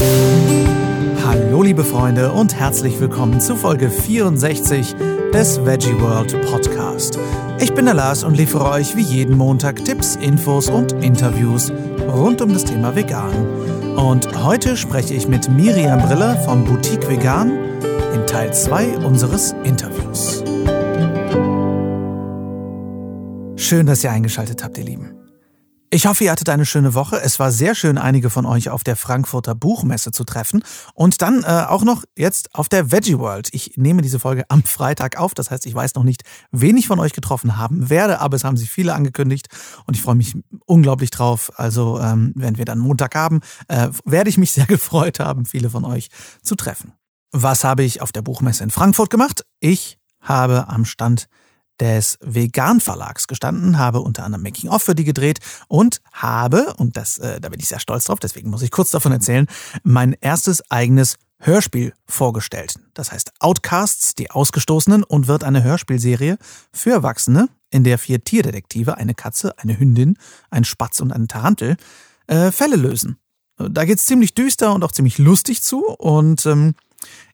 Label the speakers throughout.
Speaker 1: Hallo liebe Freunde und herzlich willkommen zu Folge 64 des Veggie World Podcast. Ich bin der Lars und liefere euch wie jeden Montag Tipps, Infos und Interviews rund um das Thema Vegan. Und heute spreche ich mit Miriam Briller von Boutique Vegan in Teil 2 unseres Interviews. Schön, dass ihr eingeschaltet habt, ihr Lieben. Ich hoffe, ihr hattet eine schöne Woche. Es war sehr schön, einige von euch auf der Frankfurter Buchmesse zu treffen und dann äh, auch noch jetzt auf der Veggie World. Ich nehme diese Folge am Freitag auf, das heißt, ich weiß noch nicht, wen ich von euch getroffen haben werde, aber es haben sich viele angekündigt und ich freue mich unglaublich drauf. Also, ähm, wenn wir dann Montag haben, äh, werde ich mich sehr gefreut haben, viele von euch zu treffen. Was habe ich auf der Buchmesse in Frankfurt gemacht? Ich habe am Stand des Vegan Verlags gestanden, habe unter anderem Making of für die gedreht und habe, und das, äh, da bin ich sehr stolz drauf, deswegen muss ich kurz davon erzählen, mein erstes eigenes Hörspiel vorgestellt. Das heißt Outcasts, die Ausgestoßenen und wird eine Hörspielserie für Erwachsene, in der vier Tierdetektive, eine Katze, eine Hündin, ein Spatz und eine Tarantel, äh, Fälle lösen. Da geht's ziemlich düster und auch ziemlich lustig zu und ähm,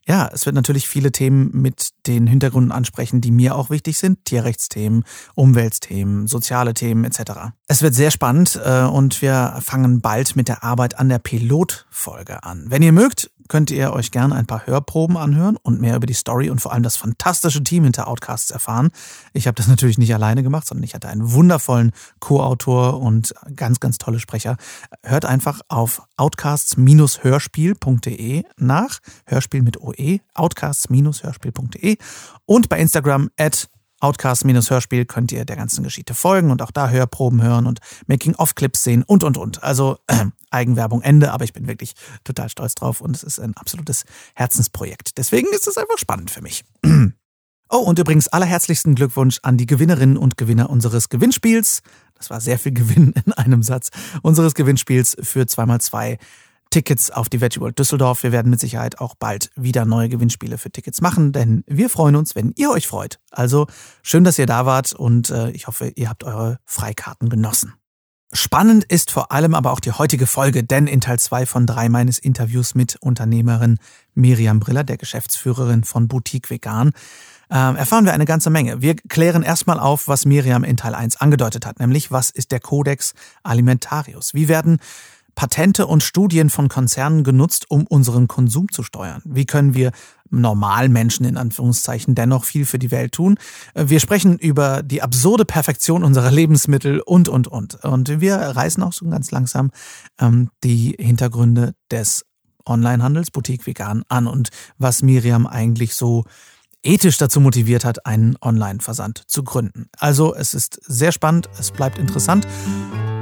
Speaker 1: ja, es wird natürlich viele Themen mit den Hintergründen ansprechen, die mir auch wichtig sind. Tierrechtsthemen, Umweltthemen, soziale Themen etc. Es wird sehr spannend äh, und wir fangen bald mit der Arbeit an der Pilotfolge an. Wenn ihr mögt, könnt ihr euch gerne ein paar Hörproben anhören und mehr über die Story und vor allem das fantastische Team hinter Outcasts erfahren. Ich habe das natürlich nicht alleine gemacht, sondern ich hatte einen wundervollen Co-Autor und ganz, ganz tolle Sprecher. Hört einfach auf outcasts-hörspiel.de nach. Hörspiel mit OE. outcasts-hörspiel.de und bei Instagram at Outcast-Hörspiel könnt ihr der ganzen Geschichte folgen und auch da Hörproben hören und Making-of-Clips sehen und, und, und. Also äh, Eigenwerbung Ende, aber ich bin wirklich total stolz drauf und es ist ein absolutes Herzensprojekt. Deswegen ist es einfach spannend für mich. Oh, und übrigens allerherzlichsten Glückwunsch an die Gewinnerinnen und Gewinner unseres Gewinnspiels. Das war sehr viel Gewinn in einem Satz. Unseres Gewinnspiels für 2x2 Tickets auf die Veggie World Düsseldorf. Wir werden mit Sicherheit auch bald wieder neue Gewinnspiele für Tickets machen, denn wir freuen uns, wenn ihr euch freut. Also schön, dass ihr da wart und äh, ich hoffe, ihr habt eure Freikarten genossen. Spannend ist vor allem aber auch die heutige Folge, denn in Teil 2 von 3 meines Interviews mit Unternehmerin Miriam Briller, der Geschäftsführerin von Boutique Vegan, äh, erfahren wir eine ganze Menge. Wir klären erstmal auf, was Miriam in Teil 1 angedeutet hat, nämlich was ist der Codex Alimentarius? Wie werden Patente und Studien von Konzernen genutzt, um unseren Konsum zu steuern? Wie können wir Normalmenschen in Anführungszeichen dennoch viel für die Welt tun? Wir sprechen über die absurde Perfektion unserer Lebensmittel und, und, und. Und wir reißen auch so ganz langsam ähm, die Hintergründe des Onlinehandels Boutique Vegan an und was Miriam eigentlich so ethisch dazu motiviert hat, einen Online-Versand zu gründen. Also es ist sehr spannend, es bleibt interessant.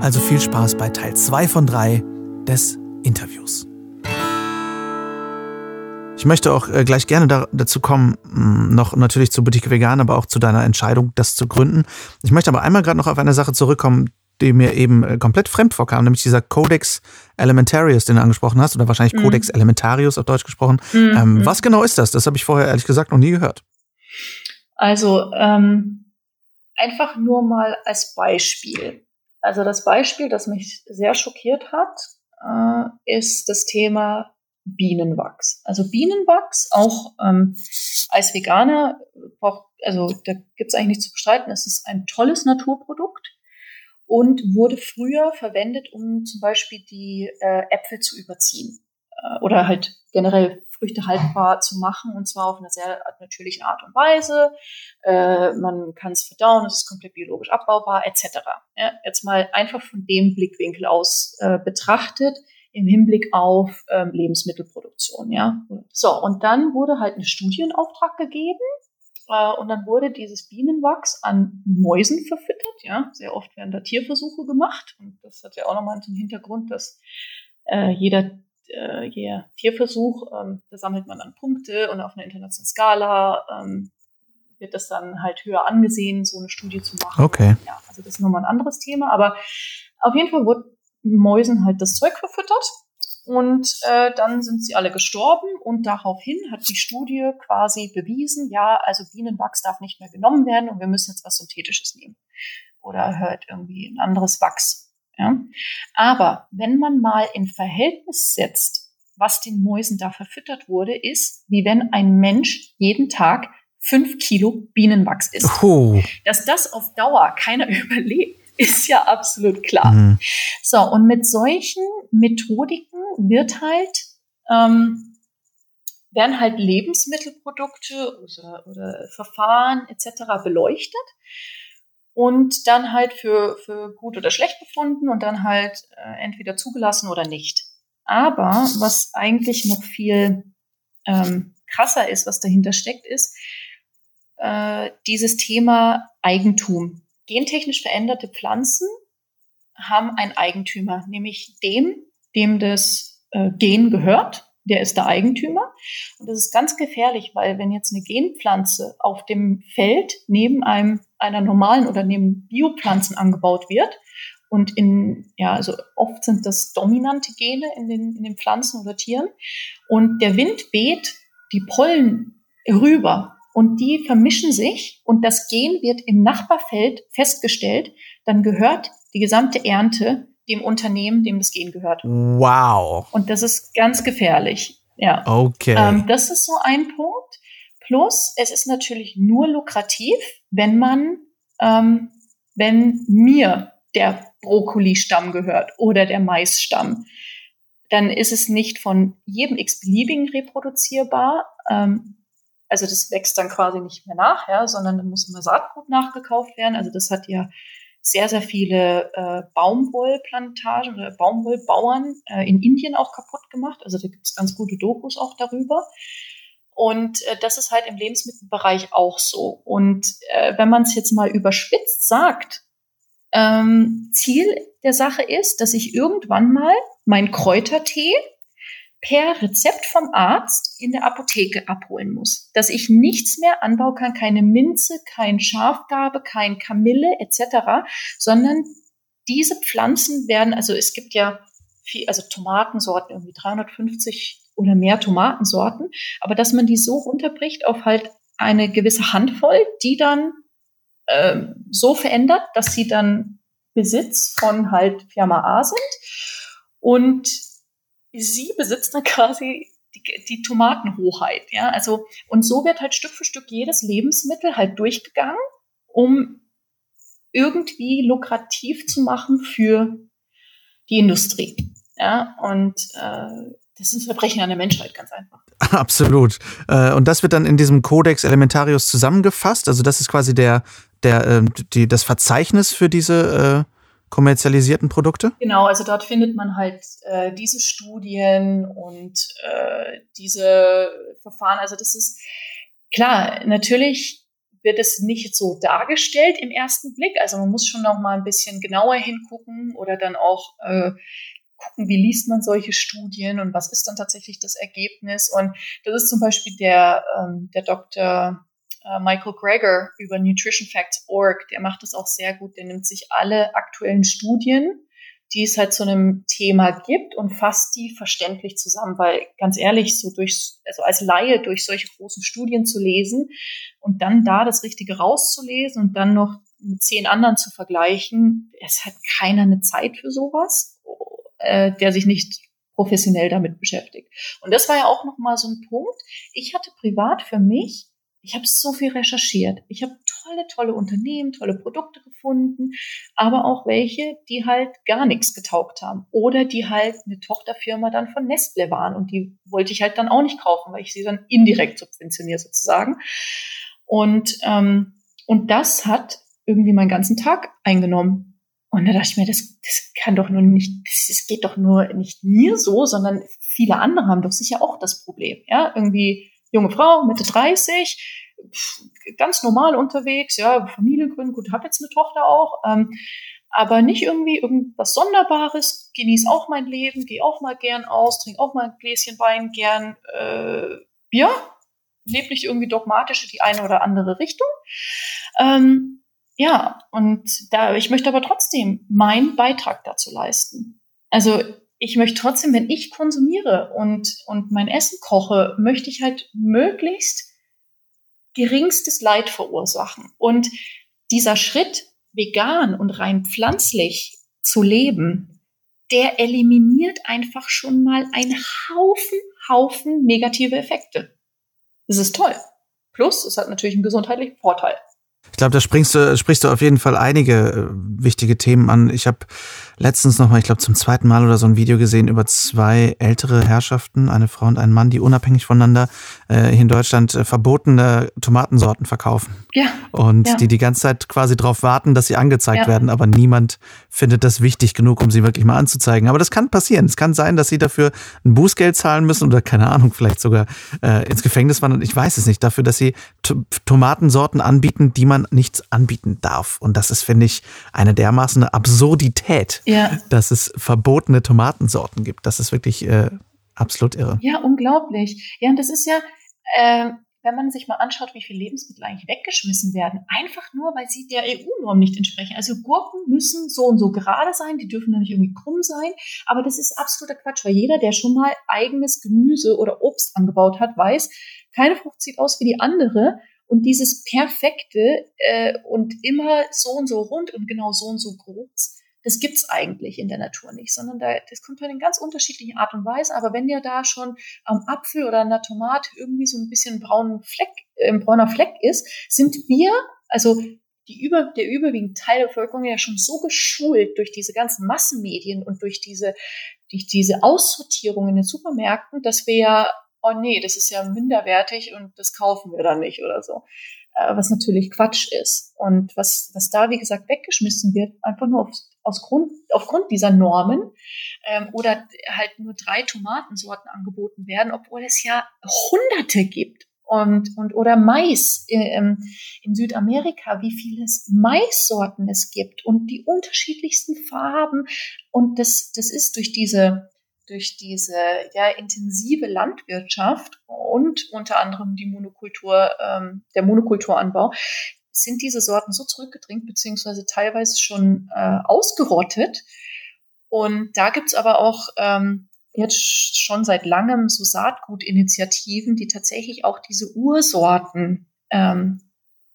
Speaker 1: Also viel Spaß bei Teil 2 von 3 des Interviews. Ich möchte auch äh, gleich gerne da, dazu kommen, mh, noch natürlich zu Boutique Vegan, aber auch zu deiner Entscheidung, das zu gründen. Ich möchte aber einmal gerade noch auf eine Sache zurückkommen, die mir eben äh, komplett fremd vorkam, nämlich dieser Codex Elementarius, den du angesprochen hast, oder wahrscheinlich mhm. Codex Elementarius auf Deutsch gesprochen. Mhm. Ähm, was genau ist das? Das habe ich vorher ehrlich gesagt noch nie gehört.
Speaker 2: Also ähm, einfach nur mal als Beispiel. Also das Beispiel, das mich sehr schockiert hat, äh, ist das Thema Bienenwachs. Also Bienenwachs, auch ähm, als Veganer, braucht, also da gibt es eigentlich nichts zu bestreiten, es ist ein tolles Naturprodukt und wurde früher verwendet, um zum Beispiel die äh, Äpfel zu überziehen äh, oder halt generell Früchte haltbar zu machen und zwar auf eine sehr natürliche Art und Weise. Äh, man kann es verdauen, es ist komplett biologisch abbaubar etc. Ja, jetzt mal einfach von dem Blickwinkel aus betrachtet im Hinblick auf ähm, Lebensmittelproduktion. Ja, so und dann wurde halt ein Studienauftrag gegeben äh, und dann wurde dieses Bienenwachs an Mäusen verfüttert. Ja, sehr oft werden da Tierversuche gemacht und das hat ja auch nochmal den Hintergrund, dass äh, jeder äh, jeder Tierversuch, ähm, da sammelt man dann Punkte und auf einer internationalen Skala ähm, wird das dann halt höher angesehen, so eine Studie zu machen.
Speaker 1: Okay.
Speaker 2: Ja, also das ist nochmal ein anderes Thema, aber auf jeden Fall wurde Mäusen halt das Zeug verfüttert und äh, dann sind sie alle gestorben und daraufhin hat die Studie quasi bewiesen, ja, also Bienenwachs darf nicht mehr genommen werden und wir müssen jetzt was Synthetisches nehmen oder halt irgendwie ein anderes Wachs ja? Aber wenn man mal in Verhältnis setzt, was den Mäusen da verfüttert wurde, ist, wie wenn ein Mensch jeden Tag fünf Kilo Bienenwachs isst. Oh. Dass das auf Dauer keiner überlebt, ist ja absolut klar. Mhm. So, und mit solchen Methodiken wird halt, ähm, werden halt Lebensmittelprodukte oder, oder Verfahren etc. beleuchtet und dann halt für, für gut oder schlecht befunden und dann halt äh, entweder zugelassen oder nicht. Aber was eigentlich noch viel ähm, krasser ist, was dahinter steckt, ist äh, dieses Thema Eigentum. Gentechnisch veränderte Pflanzen haben einen Eigentümer, nämlich dem, dem das äh, Gen gehört. Der ist der Eigentümer. Und das ist ganz gefährlich, weil wenn jetzt eine Genpflanze auf dem Feld neben einem einer normalen oder neben Biopflanzen angebaut wird und in, ja, also oft sind das dominante Gene in den, in den Pflanzen oder Tieren und der Wind weht die Pollen rüber und die vermischen sich und das Gen wird im Nachbarfeld festgestellt, dann gehört die gesamte Ernte dem Unternehmen, dem das Gen gehört.
Speaker 1: Wow.
Speaker 2: Und das ist ganz gefährlich. Ja.
Speaker 1: Okay.
Speaker 2: Ähm, das ist so ein Punkt. Plus, es ist natürlich nur lukrativ, wenn man, ähm, wenn mir der Brokkoli-Stamm gehört oder der Maisstamm, dann ist es nicht von jedem x-beliebigen reproduzierbar. Ähm, also das wächst dann quasi nicht mehr nach, ja, sondern dann muss immer Saatgut nachgekauft werden. Also das hat ja sehr, sehr viele äh, Baumwollplantagen oder Baumwollbauern äh, in Indien auch kaputt gemacht. Also da gibt es ganz gute Dokus auch darüber. Und äh, das ist halt im Lebensmittelbereich auch so. Und äh, wenn man es jetzt mal überspitzt sagt, ähm, Ziel der Sache ist, dass ich irgendwann mal mein Kräutertee per Rezept vom Arzt in der Apotheke abholen muss. Dass ich nichts mehr anbauen kann, keine Minze, kein Schafgarbe, kein Kamille etc., sondern diese Pflanzen werden, also es gibt ja viel, also Tomatensorten, irgendwie 350 oder mehr Tomatensorten, aber dass man die so runterbricht auf halt eine gewisse Handvoll, die dann äh, so verändert, dass sie dann Besitz von halt Firma A sind und sie besitzt dann quasi die, Tomatenhoheit, ja, also und so wird halt Stück für Stück jedes Lebensmittel halt durchgegangen, um irgendwie lukrativ zu machen für die Industrie, ja, und äh, das ist ein Verbrechen an der Menschheit, ganz einfach.
Speaker 1: Absolut. Äh, und das wird dann in diesem Codex Elementarius zusammengefasst. Also das ist quasi der, der, ähm, die, das Verzeichnis für diese äh, kommerzialisierten Produkte?
Speaker 2: Genau, also dort findet man halt äh, diese Studien und äh, diese Verfahren. Also das ist klar, natürlich wird es nicht so dargestellt im ersten Blick. Also man muss schon noch mal ein bisschen genauer hingucken oder dann auch äh, gucken, wie liest man solche Studien und was ist dann tatsächlich das Ergebnis. Und das ist zum Beispiel der, ähm, der Dr. Äh, Michael Greger über nutritionfacts.org, der macht das auch sehr gut. Der nimmt sich alle aktuellen Studien, die es halt zu einem Thema gibt und fasst die verständlich zusammen, weil ganz ehrlich, so durch, also als Laie durch solche großen Studien zu lesen und dann da das Richtige rauszulesen und dann noch mit zehn anderen zu vergleichen, es hat keiner eine Zeit für sowas, äh, der sich nicht professionell damit beschäftigt. Und das war ja auch nochmal so ein Punkt. Ich hatte privat für mich ich habe so viel recherchiert. Ich habe tolle, tolle Unternehmen, tolle Produkte gefunden, aber auch welche, die halt gar nichts getaugt haben oder die halt eine Tochterfirma dann von Nestle waren und die wollte ich halt dann auch nicht kaufen, weil ich sie dann indirekt subventioniere sozusagen. Und ähm, und das hat irgendwie meinen ganzen Tag eingenommen. Und da dachte ich mir, das, das kann doch nur nicht, das, das geht doch nur nicht mir so, sondern viele andere haben doch sicher auch das Problem. Ja, irgendwie junge Frau, Mitte 30, ganz normal unterwegs, ja, Familie gründen, gut, habe jetzt eine Tochter auch, ähm, aber nicht irgendwie irgendwas Sonderbares, genieße auch mein Leben, gehe auch mal gern aus, trinke auch mal ein Gläschen Wein gern, äh, Bier, lebe nicht irgendwie dogmatisch in die eine oder andere Richtung. Ähm, ja, und da, ich möchte aber trotzdem meinen Beitrag dazu leisten. Also ich möchte trotzdem, wenn ich konsumiere und, und mein Essen koche, möchte ich halt möglichst geringstes Leid verursachen. Und dieser Schritt, vegan und rein pflanzlich zu leben, der eliminiert einfach schon mal einen Haufen, Haufen negative Effekte. Das ist toll. Plus, es hat natürlich einen gesundheitlichen Vorteil.
Speaker 1: Ich glaube, da springst du, sprichst du auf jeden Fall einige äh, wichtige Themen an. Ich habe letztens nochmal, ich glaube zum zweiten Mal oder so ein Video gesehen über zwei ältere Herrschaften, eine Frau und ein Mann, die unabhängig voneinander äh, hier in Deutschland äh, verbotene Tomatensorten verkaufen.
Speaker 2: Ja.
Speaker 1: Und
Speaker 2: ja.
Speaker 1: die die ganze Zeit quasi darauf warten, dass sie angezeigt
Speaker 2: Ja.
Speaker 1: werden, aber niemand findet das wichtig genug, um sie wirklich mal anzuzeigen. Aber das kann passieren. Es kann sein, dass sie dafür ein Bußgeld zahlen müssen oder keine Ahnung, vielleicht sogar äh, ins Gefängnis wandern. Ich weiß es nicht. Dafür, dass sie Tomatensorten anbieten, die man nicht anbieten darf. Und das ist, finde ich, eine dermaßen Absurdität,
Speaker 2: Ja.
Speaker 1: dass es verbotene Tomatensorten gibt. Das ist wirklich äh, absolut irre.
Speaker 2: Ja, unglaublich. Ja, und das ist ja, äh, wenn man sich mal anschaut, wie viele Lebensmittel eigentlich weggeschmissen werden, einfach nur, weil sie der EU-Norm nicht entsprechen. Also Gurken müssen so und so gerade sein, die dürfen dann nicht irgendwie krumm sein, aber das ist absoluter Quatsch, weil jeder, der schon mal eigenes Gemüse oder Obst angebaut hat, weiß, keine Frucht sieht aus wie die andere und dieses perfekte äh, und immer so und so rund und genau so und so groß, das gibt's eigentlich in der Natur nicht, sondern da, das kommt halt in ganz unterschiedlichen Art und Weise. Aber wenn ja da schon am Apfel oder an der Tomate irgendwie so ein bisschen braunen Fleck, äh, ein brauner Fleck ist, sind wir, also die über, der überwiegende Teil der Bevölkerung ja schon so geschult durch diese ganzen Massenmedien und durch diese, durch diese Aussortierung in den Supermärkten, dass wir ja, oh nee, das ist ja minderwertig und das kaufen wir dann nicht oder so äh, was natürlich Quatsch ist. Und was, was da, wie gesagt, weggeschmissen wird, einfach nur auf, aus Grund, aufgrund dieser Normen ähm, oder halt nur drei Tomatensorten angeboten werden, obwohl es ja Hunderte gibt. Und, und oder Mais ähm, in Südamerika, wie viele Maissorten es gibt und die unterschiedlichsten Farben. Und das, das ist durch diese durch diese ja, intensive Landwirtschaft und unter anderem die Monokultur, ähm, der Monokulturanbau, sind diese Sorten so zurückgedrängt, beziehungsweise teilweise schon äh, ausgerottet. Und da gibt's aber auch ähm, jetzt schon seit langem so Saatgutinitiativen, die tatsächlich auch diese Ursorten ähm,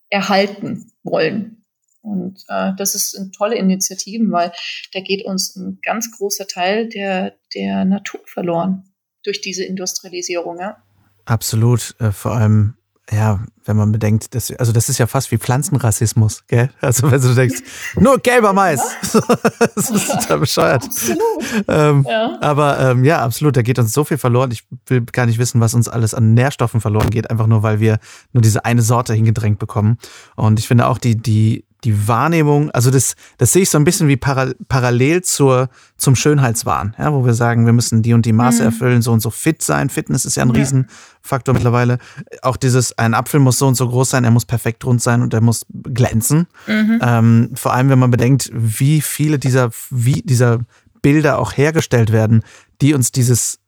Speaker 2: erhalten wollen. Und äh, das ist eine tolle Initiativen, weil da geht uns ein ganz großer Teil der, der Natur verloren durch diese Industrialisierung. Ja.
Speaker 1: Absolut. Äh, vor allem, ja, wenn man bedenkt, dass, also das ist ja fast wie Pflanzenrassismus, gell? Also wenn du denkst, nur gelber Mais. das ist total bescheuert.
Speaker 2: Absolut.
Speaker 1: Ähm,
Speaker 2: Ja.
Speaker 1: Aber ähm, ja, absolut, da geht uns so viel verloren. Ich will gar nicht wissen, was uns alles an Nährstoffen verloren geht, einfach nur, weil wir nur diese eine Sorte hingedrängt bekommen. Und ich finde auch die, die, die Wahrnehmung, also das, das sehe ich so ein bisschen wie para, parallel zur, zum Schönheitswahn, ja, wo wir sagen, wir müssen die und die Maße
Speaker 2: Mhm.
Speaker 1: erfüllen, so und so fit sein. Fitness ist ja ein. Riesenfaktor mittlerweile. Auch dieses, ein Apfel muss so und so groß sein, er muss perfekt rund sein und er muss glänzen.
Speaker 2: Mhm.
Speaker 1: Ähm, vor allem, wenn man bedenkt, wie viele dieser, wie dieser Bilder auch hergestellt werden, die uns dieses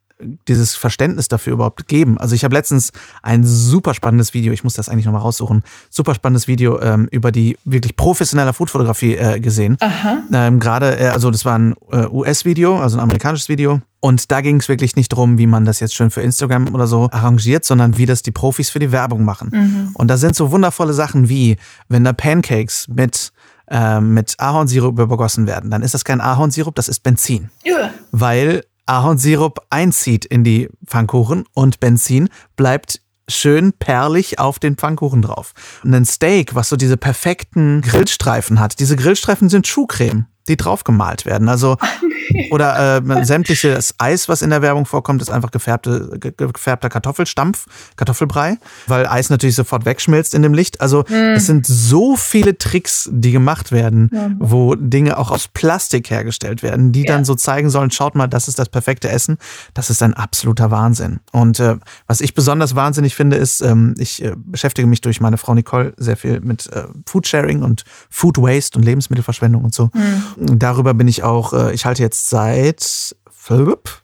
Speaker 1: dieses Verständnis dafür überhaupt geben. Also ich habe letztens ein super spannendes Video, ich muss das eigentlich nochmal raussuchen, super spannendes Video ähm, über die wirklich professionelle Foodfotografie äh, gesehen. Ähm, Gerade, äh, also das war ein äh, US-Video, also ein amerikanisches Video. Und da ging es wirklich nicht darum, wie man das jetzt schön für Instagram oder so arrangiert, sondern wie das die Profis für die Werbung machen.
Speaker 2: Mhm.
Speaker 1: Und da sind so wundervolle Sachen wie, wenn da Pancakes mit, ähm, mit Ahornsirup übergossen werden, dann ist das kein Ahornsirup, das ist Benzin.
Speaker 2: Ja.
Speaker 1: Weil Ahornsirup einzieht in die Pfannkuchen und Benzin bleibt schön perlig auf den Pfannkuchen drauf. Und ein Steak, was so diese perfekten Grillstreifen hat, diese Grillstreifen sind Schuhcreme, die draufgemalt werden. Also oder äh, sämtliches Eis, was in der Werbung vorkommt, ist einfach gefärbte, ge- gefärbter Kartoffelstampf, Kartoffelbrei, weil Eis natürlich sofort wegschmilzt in dem Licht. Also es sind so viele Tricks, die gemacht werden,
Speaker 2: Ja.
Speaker 1: wo Dinge auch aus Plastik hergestellt werden, die
Speaker 2: Ja.
Speaker 1: dann so zeigen sollen, schaut mal, das ist das perfekte Essen. Das ist ein absoluter Wahnsinn. Und äh, was ich besonders wahnsinnig finde, ist, ähm, ich äh, beschäftige mich durch meine Frau Nicole sehr viel mit äh, Foodsharing und Food Waste und Lebensmittelverschwendung und so. Darüber bin ich auch, äh, ich halte jetzt seit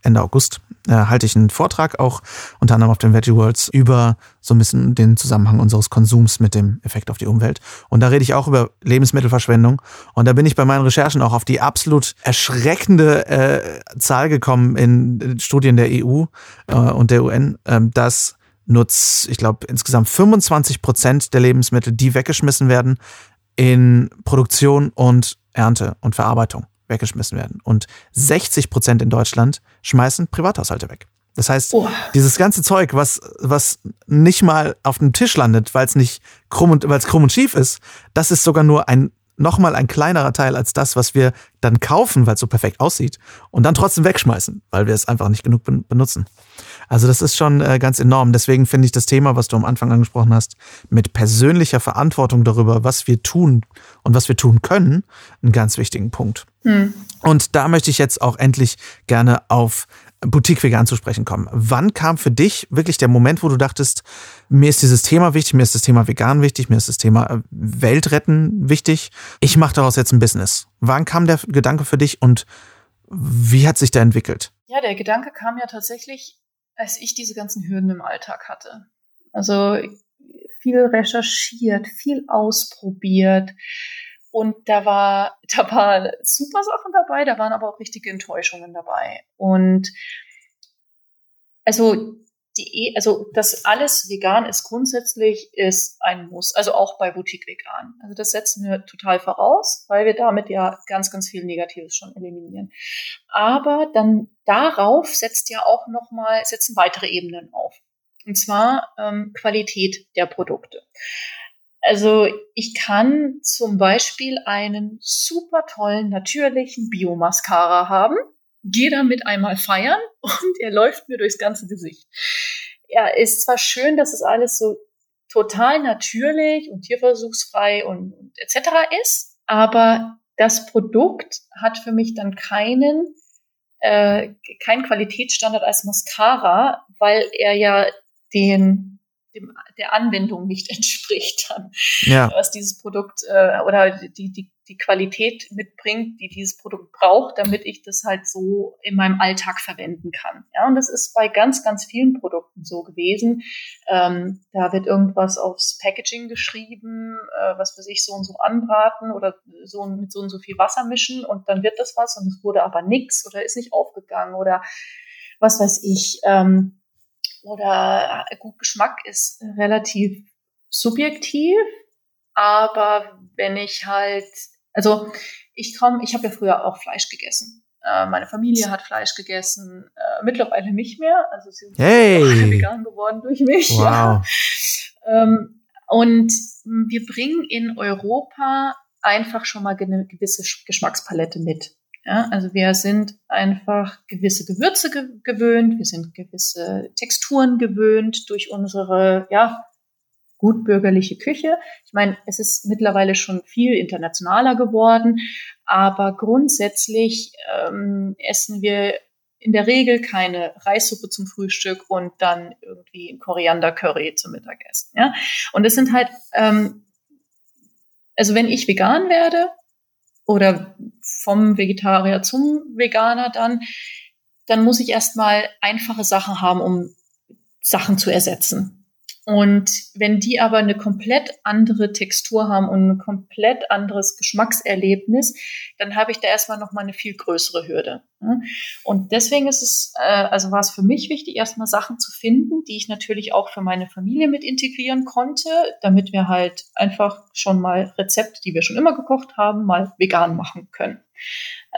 Speaker 1: Ende August äh, halte ich einen Vortrag auch unter anderem auf den Veggie Worlds über so ein bisschen den Zusammenhang unseres Konsums mit dem Effekt auf die Umwelt. Und da rede ich auch über Lebensmittelverschwendung. Und da bin ich bei meinen Recherchen auch auf die absolut erschreckende äh, Zahl gekommen in Studien der EU äh, und der UN, äh, dass nur, z- ich glaube, insgesamt 25 Prozent der Lebensmittel, die weggeschmissen werden, in Produktion und Ernte und Verarbeitung weggeschmissen werden. Und 60 Prozent in Deutschland schmeißen Privathaushalte weg. Das heißt, oh. dieses ganze Zeug, was, was nicht mal auf dem Tisch landet, weil es nicht krumm und, weil es krumm und schief ist, das ist sogar nur ein nochmal ein kleinerer Teil als das, was wir dann kaufen, weil es so perfekt aussieht und dann trotzdem wegschmeißen, weil wir es einfach nicht genug benutzen. Also das ist schon äh, ganz enorm. Deswegen finde ich das Thema, was du am Anfang angesprochen hast, mit persönlicher Verantwortung darüber, was wir tun und was wir tun können, einen ganz wichtigen Punkt. Hm. Und da möchte ich jetzt auch endlich gerne auf Boutique Vegan zu sprechen kommen. Wann kam für dich wirklich der Moment, wo du dachtest, mir ist dieses Thema wichtig, mir ist das Thema Vegan wichtig, mir ist das Thema äh, Weltretten wichtig, ich mache daraus jetzt ein Business. Wann kam der Gedanke für dich und wie hat sich der entwickelt?
Speaker 2: Ja, der Gedanke kam ja tatsächlich, als ich diese ganzen Hürden im Alltag hatte. Also viel recherchiert, viel ausprobiert, und da war, da waren super Sachen dabei, da waren aber auch richtige Enttäuschungen dabei. Und also die, also das alles vegan ist grundsätzlich ist ein Muss, also auch bei Boutique vegan. Also das setzen wir total voraus, weil wir damit ja ganz, ganz viel Negatives schon eliminieren. Aber dann darauf setzt ja auch noch mal setzen weitere Ebenen auf. Und zwar ähm, Qualität der Produkte. Also ich kann zum Beispiel einen super tollen, natürlichen Biomascara haben, gehe damit einmal feiern und er läuft mir durchs ganze Gesicht. Ja, ist zwar schön, dass es alles so total natürlich und tierversuchsfrei und, und etc. ist, aber das Produkt hat für mich dann keinen äh, keinen Qualitätsstandard als Mascara, weil er ja den dem, der Anwendung nicht entspricht, dann, ja. was dieses Produkt äh, oder die, die, die Qualität mitbringt, die dieses Produkt braucht, damit ich das halt so in meinem Alltag verwenden kann. Ja, und das ist bei ganz, ganz vielen Produkten so gewesen. Ähm, da wird irgendwas aufs Packaging geschrieben, äh, was für sich so und so anbraten oder so mit so und so viel Wasser mischen und dann wird das was und es wurde aber nix oder ist nicht aufgegangen oder was weiß ich. Ähm, oder äh, gut Geschmack ist relativ subjektiv, aber wenn ich halt, also ich komme, ich habe ja früher auch Fleisch gegessen. Äh, meine Familie hat Fleisch gegessen, äh, mittlerweile nicht mehr. Also sie sind hey. vegan geworden durch mich. Wow. Ja. Ähm, und wir bringen in Europa einfach schon mal eine gewisse Geschmackspalette mit. Ja, also wir sind einfach gewisse Gewürze ge gewöhnt, wir sind gewisse Texturen gewöhnt durch unsere, ja, gutbürgerliche Küche. Ich meine, es ist mittlerweile schon viel internationaler geworden, aber grundsätzlich ähm, essen wir in der Regel keine Reissuppe zum Frühstück und dann irgendwie ein Koriander-Curry zum Mittagessen. Ja? Und es sind halt, ähm, also wenn ich vegan werde, oder vom Vegetarier zum Veganer dann, dann muss ich erstmal einfache Sachen haben, um Sachen zu ersetzen. Und wenn die aber eine komplett andere Textur haben und ein komplett anderes Geschmackserlebnis, dann habe ich da erstmal nochmal eine viel größere Hürde. Und deswegen ist es, äh, also war es für mich wichtig, erstmal Sachen zu finden, die ich natürlich auch für meine Familie mit integrieren konnte, damit wir halt einfach schon mal Rezepte, die wir schon immer gekocht haben, mal vegan machen können.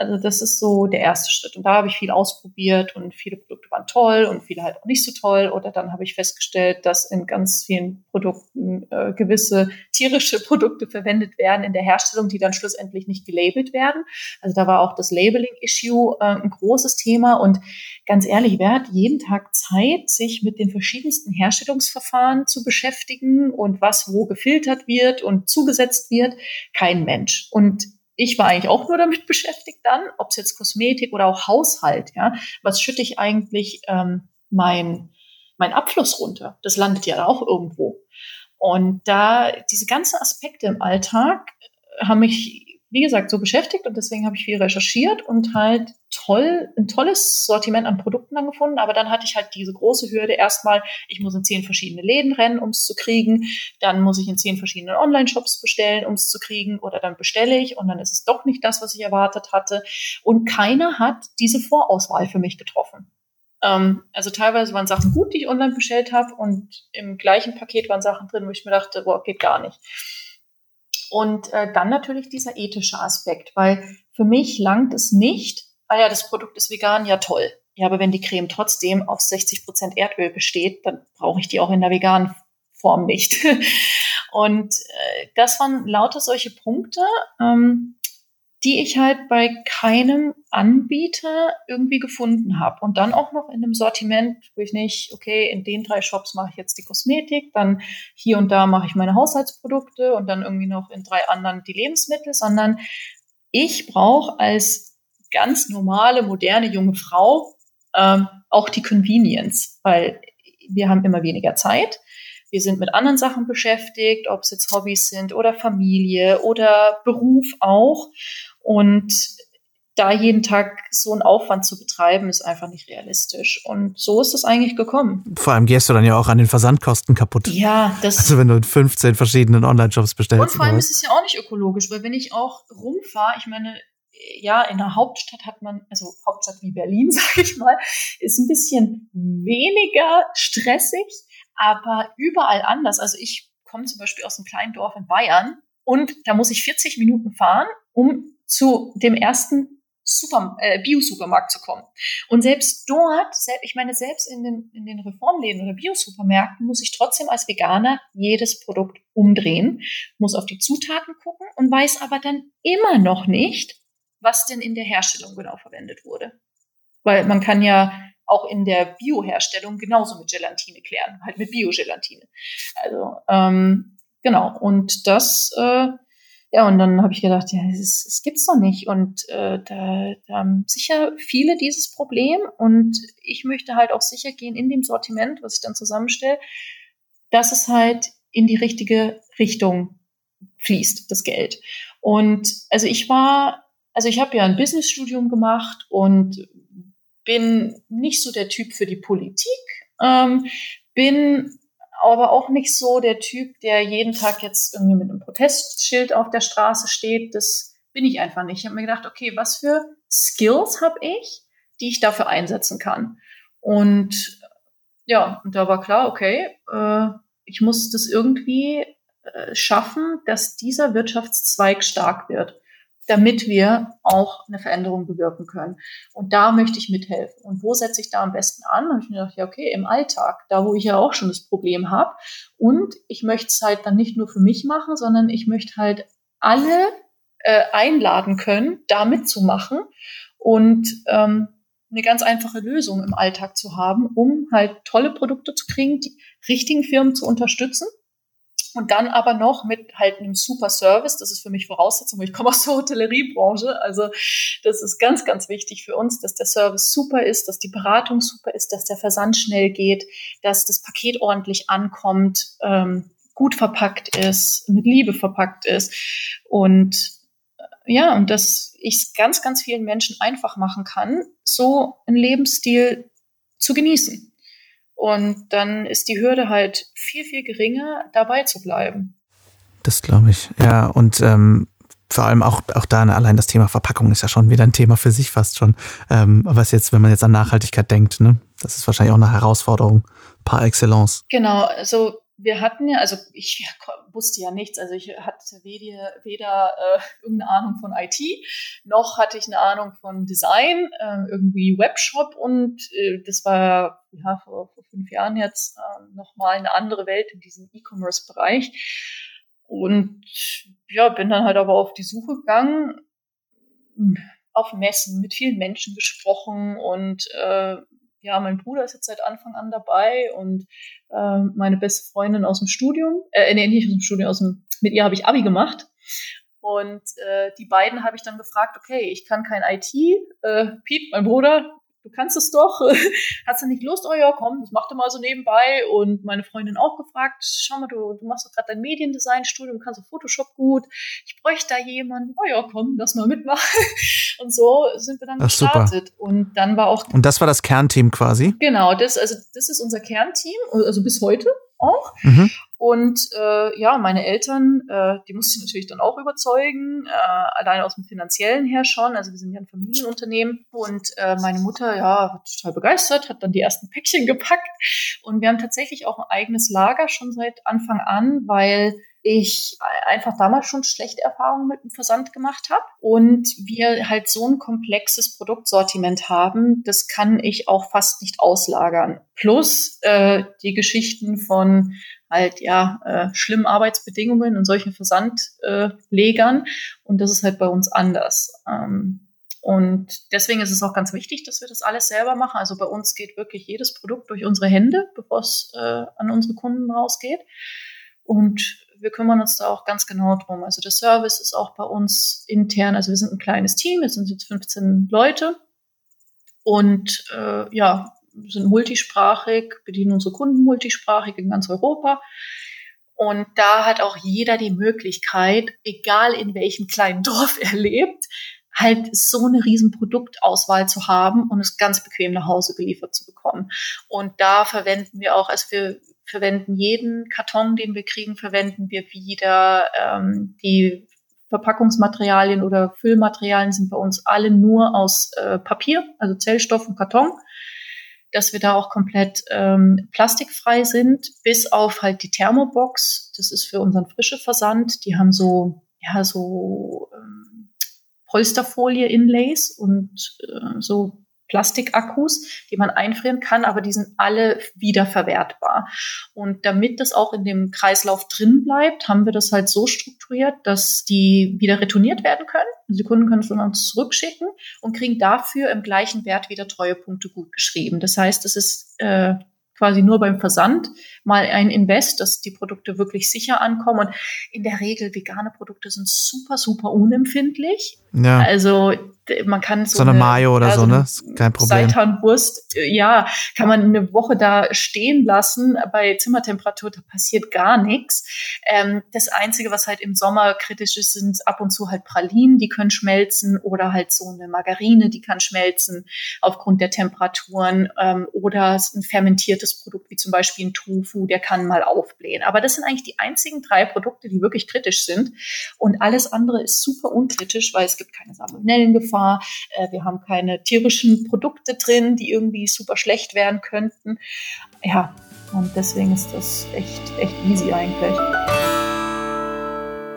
Speaker 2: Also das ist so der erste Schritt. Und da habe ich viel ausprobiert und viele Produkte waren toll und viele halt auch nicht so toll. Oder dann habe ich festgestellt, dass in ganz vielen Produkten äh, gewisse tierische Produkte verwendet werden in der Herstellung, die dann schlussendlich nicht gelabelt werden. Also da war auch das Labeling-Issue äh, ein großes Thema. Und ganz ehrlich, wer hat jeden Tag Zeit, sich mit den verschiedensten Herstellungsverfahren zu beschäftigen und was wo gefiltert wird und zugesetzt wird? Kein Mensch. Und ich war eigentlich auch nur damit beschäftigt dann, ob es jetzt Kosmetik oder auch Haushalt, ja, was schütte ich eigentlich ähm, mein, mein Abfluss runter? Das landet ja auch irgendwo. Und da diese ganzen Aspekte im Alltag haben mich wie gesagt, so beschäftigt und deswegen habe ich viel recherchiert und halt toll, ein tolles Sortiment an Produkten dann gefunden. Aber dann hatte ich halt diese große Hürde. Erstmal, ich muss in zehn verschiedene Läden rennen, um es zu kriegen. Dann muss ich in zehn verschiedenen Online-Shops bestellen, um es zu kriegen. Oder dann bestelle ich und dann ist es doch nicht das, was ich erwartet hatte. Und keiner hat diese Vorauswahl für mich getroffen. Ähm, also teilweise waren Sachen gut, die ich online bestellt habe und im gleichen Paket waren Sachen drin, wo ich mir dachte, boah, geht gar nicht. Und äh, dann natürlich dieser ethische Aspekt, weil für mich langt es nicht, ah ja, das Produkt ist vegan, ja toll. Ja, aber wenn die Creme trotzdem auf 60 Prozent Erdöl besteht, dann brauche ich die auch in der veganen Form nicht. Und äh, das waren lauter solche Punkte, ähm, die ich halt bei keinem Anbieter irgendwie gefunden habe. Und dann auch noch in einem Sortiment, wo ich nicht, okay, in den drei Shops mache ich jetzt die Kosmetik, dann hier und da mache ich meine Haushaltsprodukte und dann irgendwie noch in drei anderen die Lebensmittel, sondern ich brauche als ganz normale, moderne junge Frau ähm, auch die Convenience, weil wir haben immer weniger Zeit. Wir sind mit anderen Sachen beschäftigt, ob es jetzt Hobbys sind oder Familie oder Beruf auch. Und da jeden Tag so einen Aufwand zu betreiben, ist einfach nicht realistisch. Und so ist es eigentlich gekommen.
Speaker 1: Vor allem gehst du dann ja auch an den Versandkosten kaputt.
Speaker 2: Ja, das.
Speaker 1: Also wenn du in 15 verschiedenen Online-Shops bestellst.
Speaker 2: Und vor allem ist es ja auch nicht ökologisch, weil wenn ich auch rumfahre, ich meine, ja, in der Hauptstadt hat man, also Hauptstadt wie Berlin, sage ich mal, ist ein bisschen weniger stressig, aber überall anders. Also ich komme zum Beispiel aus einem kleinen Dorf in Bayern und da muss ich 40 Minuten fahren, um zu dem ersten Super, äh, Bio-Supermarkt zu kommen. Und selbst dort, ich meine, selbst in den, in den Reformläden oder Bio-Supermärkten muss ich trotzdem als Veganer jedes Produkt umdrehen, muss auf die Zutaten gucken und weiß aber dann immer noch nicht, was denn in der Herstellung genau verwendet wurde. Weil man kann ja auch in der Bio-Herstellung genauso mit Gelatine klären, halt mit Bio-Gelatine. Also ähm, genau, und das äh, ja, und dann habe ich gedacht, ja, es, gibt's doch nicht. Und äh, da, da haben sicher viele dieses Problem. Und ich möchte halt auch sicher gehen in dem Sortiment, was ich dann zusammenstelle, dass es halt in die richtige Richtung fließt, das Geld. Und also ich war, also ich habe ja ein Businessstudium gemacht und bin nicht so der Typ für die Politik, ähm, bin aber auch nicht so der Typ, der jeden Tag jetzt irgendwie mit einem Protestschild auf der Straße steht. Das bin ich einfach nicht. Ich habe mir gedacht, okay, was für Skills habe ich, die ich dafür einsetzen kann? Und ja, und da war klar, okay, äh, ich muss das irgendwie äh, schaffen, dass dieser Wirtschaftszweig stark wird damit wir auch eine Veränderung bewirken können. Und da möchte ich mithelfen. Und wo setze ich da am besten an? Da habe ich mir gedacht, ja, okay, im Alltag, da wo ich ja auch schon das Problem habe. Und ich möchte es halt dann nicht nur für mich machen, sondern ich möchte halt alle äh, einladen können, da mitzumachen und ähm, eine ganz einfache Lösung im Alltag zu haben, um halt tolle Produkte zu kriegen, die richtigen Firmen zu unterstützen und dann aber noch mit halt einem super Service, das ist für mich Voraussetzung, ich komme aus der Hotelleriebranche. Also das ist ganz, ganz wichtig für uns, dass der Service super ist, dass die Beratung super ist, dass der Versand schnell geht, dass das Paket ordentlich ankommt, ähm, gut verpackt ist, mit Liebe verpackt ist. Und äh, ja, und dass ich es ganz, ganz vielen Menschen einfach machen kann, so einen Lebensstil zu genießen. Und dann ist die Hürde halt viel, viel geringer, dabei zu bleiben.
Speaker 1: Das glaube ich, ja. Und ähm, vor allem auch, auch da ne, allein das Thema Verpackung ist ja schon wieder ein Thema für sich fast schon. Ähm, was jetzt, wenn man jetzt an Nachhaltigkeit denkt, ne? Das ist wahrscheinlich auch eine Herausforderung par excellence.
Speaker 2: Genau, also wir hatten ja, also ich wusste ja nichts, also ich hatte weder, weder äh, irgendeine Ahnung von IT, noch hatte ich eine Ahnung von Design, äh, irgendwie Webshop und äh, das war ja vor, vor fünf Jahren jetzt äh, nochmal eine andere Welt in diesem E-Commerce-Bereich. Und ja, bin dann halt aber auf die Suche gegangen, auf Messen, mit vielen Menschen gesprochen und äh, ja, mein Bruder ist jetzt seit Anfang an dabei und äh, meine beste Freundin aus dem Studium, äh, nee, nicht aus dem Studium, aus dem, mit ihr habe ich Abi gemacht. Und äh, die beiden habe ich dann gefragt, okay, ich kann kein IT, äh, Piet, mein Bruder, du kannst es doch, hast du nicht Lust? Oh ja, komm, das mach du mal so nebenbei. Und meine Freundin auch gefragt, schau mal, du, du machst doch gerade dein Mediendesign-Studium, kannst du Photoshop gut. Ich bräuchte da jemanden. Oh ja, komm, lass mal mitmachen. Und so sind wir dann Ach, gestartet. Super. Und dann war auch.
Speaker 1: Und das war das Kernteam quasi?
Speaker 2: Genau, das, also das ist unser Kernteam, also bis heute auch. Mhm. Und äh, ja, meine Eltern, äh, die musste ich natürlich dann auch überzeugen, äh, allein aus dem finanziellen her schon. Also wir sind ja ein Familienunternehmen. Und äh, meine Mutter, ja, war total begeistert, hat dann die ersten Päckchen gepackt. Und wir haben tatsächlich auch ein eigenes Lager schon seit Anfang an, weil ich einfach damals schon schlechte Erfahrungen mit dem Versand gemacht habe und wir halt so ein komplexes Produktsortiment haben, das kann ich auch fast nicht auslagern. Plus äh, die Geschichten von halt ja äh, schlimmen Arbeitsbedingungen und solchen Versandlegern äh, und das ist halt bei uns anders. Ähm, und deswegen ist es auch ganz wichtig, dass wir das alles selber machen. Also bei uns geht wirklich jedes Produkt durch unsere Hände, bevor es äh, an unsere Kunden rausgeht. Und wir kümmern uns da auch ganz genau drum. Also der Service ist auch bei uns intern. Also wir sind ein kleines Team, wir sind jetzt 15 Leute und äh, ja, sind multisprachig, bedienen unsere Kunden multisprachig in ganz Europa. Und da hat auch jeder die Möglichkeit, egal in welchem kleinen Dorf er lebt, halt so eine riesen Produktauswahl zu haben und es ganz bequem nach Hause geliefert zu bekommen. Und da verwenden wir auch, also wir verwenden jeden Karton, den wir kriegen, verwenden wir wieder. Ähm, die Verpackungsmaterialien oder Füllmaterialien sind bei uns alle nur aus äh, Papier, also Zellstoff und Karton, dass wir da auch komplett ähm, plastikfrei sind, bis auf halt die Thermobox. Das ist für unseren frische Versand. Die haben so, ja, so ähm, Polsterfolie-Inlays und äh, so Plastikakkus, die man einfrieren kann, aber die sind alle wiederverwertbar. Und damit das auch in dem Kreislauf drin bleibt, haben wir das halt so strukturiert, dass die wieder retourniert werden können. Die Kunden können es uns zurückschicken und kriegen dafür im gleichen Wert wieder Treuepunkte gut geschrieben. Das heißt, es ist äh, quasi nur beim Versand mal ein Invest, dass die Produkte wirklich sicher ankommen. Und in der Regel vegane Produkte sind super, super unempfindlich. Ja. Also man kann
Speaker 1: so, so eine, eine Mayo oder so, ne? Kein Problem.
Speaker 2: Seitanwurst, äh, ja, kann man eine Woche da stehen lassen bei Zimmertemperatur, da passiert gar nichts. Ähm, das Einzige, was halt im Sommer kritisch ist, sind ab und zu halt Pralinen, die können schmelzen oder halt so eine Margarine, die kann schmelzen aufgrund der Temperaturen ähm, oder ein fermentiertes Produkt wie zum Beispiel ein Tofu, der kann mal aufblähen. Aber das sind eigentlich die einzigen drei Produkte, die wirklich kritisch sind und alles andere ist super unkritisch, weil es gibt keine Salmonellengefahr, äh, wir haben keine tierischen Produkte drin, die irgendwie super schlecht werden könnten. Ja, und deswegen ist das echt, echt easy eigentlich.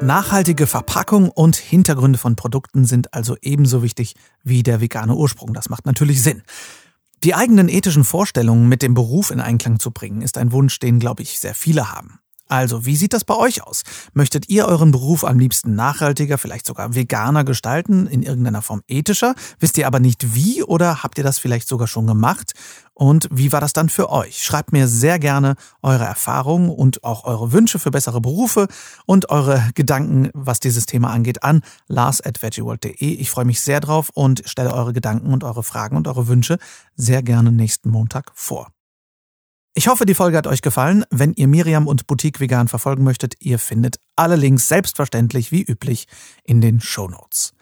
Speaker 1: Nachhaltige Verpackung und Hintergründe von Produkten sind also ebenso wichtig wie der vegane Ursprung. Das macht natürlich Sinn. Die eigenen ethischen Vorstellungen mit dem Beruf in Einklang zu bringen, ist ein Wunsch, den, glaube ich, sehr viele haben. Also, wie sieht das bei euch aus? Möchtet ihr euren Beruf am liebsten nachhaltiger, vielleicht sogar veganer gestalten, in irgendeiner Form ethischer? Wisst ihr aber nicht wie oder habt ihr das vielleicht sogar schon gemacht? Und wie war das dann für euch? Schreibt mir sehr gerne eure Erfahrungen und auch eure Wünsche für bessere Berufe und eure Gedanken, was dieses Thema angeht, an lars.veggieworld.de. Ich freue mich sehr drauf und stelle eure Gedanken und eure Fragen und eure Wünsche sehr gerne nächsten Montag vor. Ich hoffe, die Folge hat euch gefallen. Wenn ihr Miriam und Boutique Vegan verfolgen möchtet, ihr findet alle Links selbstverständlich wie üblich in den Show Notes.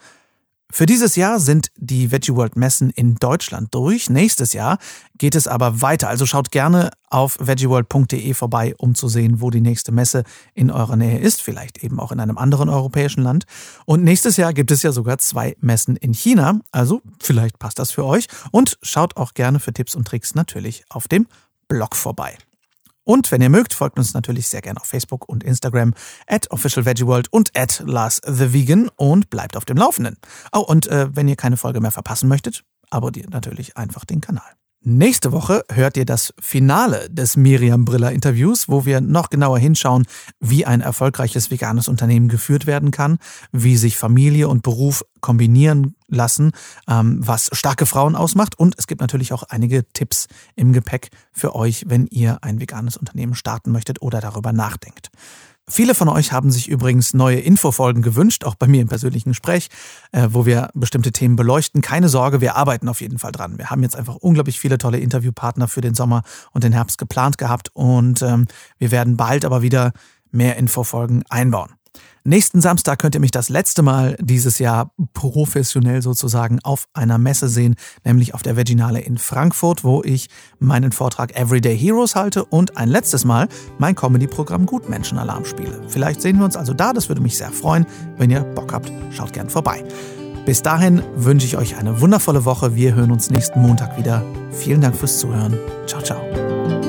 Speaker 1: Für dieses Jahr sind die Veggie World Messen in Deutschland durch. Nächstes Jahr geht es aber weiter. Also schaut gerne auf veggieworld.de vorbei, um zu sehen, wo die nächste Messe in eurer Nähe ist. Vielleicht eben auch in einem anderen europäischen Land. Und nächstes Jahr gibt es ja sogar zwei Messen in China. Also vielleicht passt das für euch. Und schaut auch gerne für Tipps und Tricks natürlich auf dem Blog vorbei. Und wenn ihr mögt, folgt uns natürlich sehr gerne auf Facebook und Instagram at officialveggieworld und at LarsTheVegan und bleibt auf dem Laufenden. Oh, und äh, wenn ihr keine Folge mehr verpassen möchtet, abonniert natürlich einfach den Kanal. Nächste Woche hört ihr das Finale des Miriam Briller Interviews, wo wir noch genauer hinschauen, wie ein erfolgreiches veganes Unternehmen geführt werden kann, wie sich Familie und Beruf kombinieren lassen, ähm, was starke Frauen ausmacht. Und es gibt natürlich auch einige Tipps im Gepäck für euch, wenn ihr ein veganes Unternehmen starten möchtet oder darüber nachdenkt. Viele von euch haben sich übrigens neue Infofolgen gewünscht, auch bei mir im persönlichen Gespräch, äh, wo wir bestimmte Themen beleuchten. Keine Sorge, wir arbeiten auf jeden Fall dran. Wir haben jetzt einfach unglaublich viele tolle Interviewpartner für den Sommer und den Herbst geplant gehabt und ähm, wir werden bald aber wieder mehr Infofolgen einbauen. Nächsten Samstag könnt ihr mich das letzte Mal dieses Jahr professionell sozusagen auf einer Messe sehen, nämlich auf der Veginale in Frankfurt, wo ich meinen Vortrag Everyday Heroes halte und ein letztes Mal mein Comedy-Programm Gutmenschenalarm spiele. Vielleicht sehen wir uns also da, das würde mich sehr freuen. Wenn ihr Bock habt, schaut gern vorbei. Bis dahin wünsche ich euch eine wundervolle Woche. Wir hören uns nächsten Montag wieder. Vielen Dank fürs Zuhören. Ciao, ciao.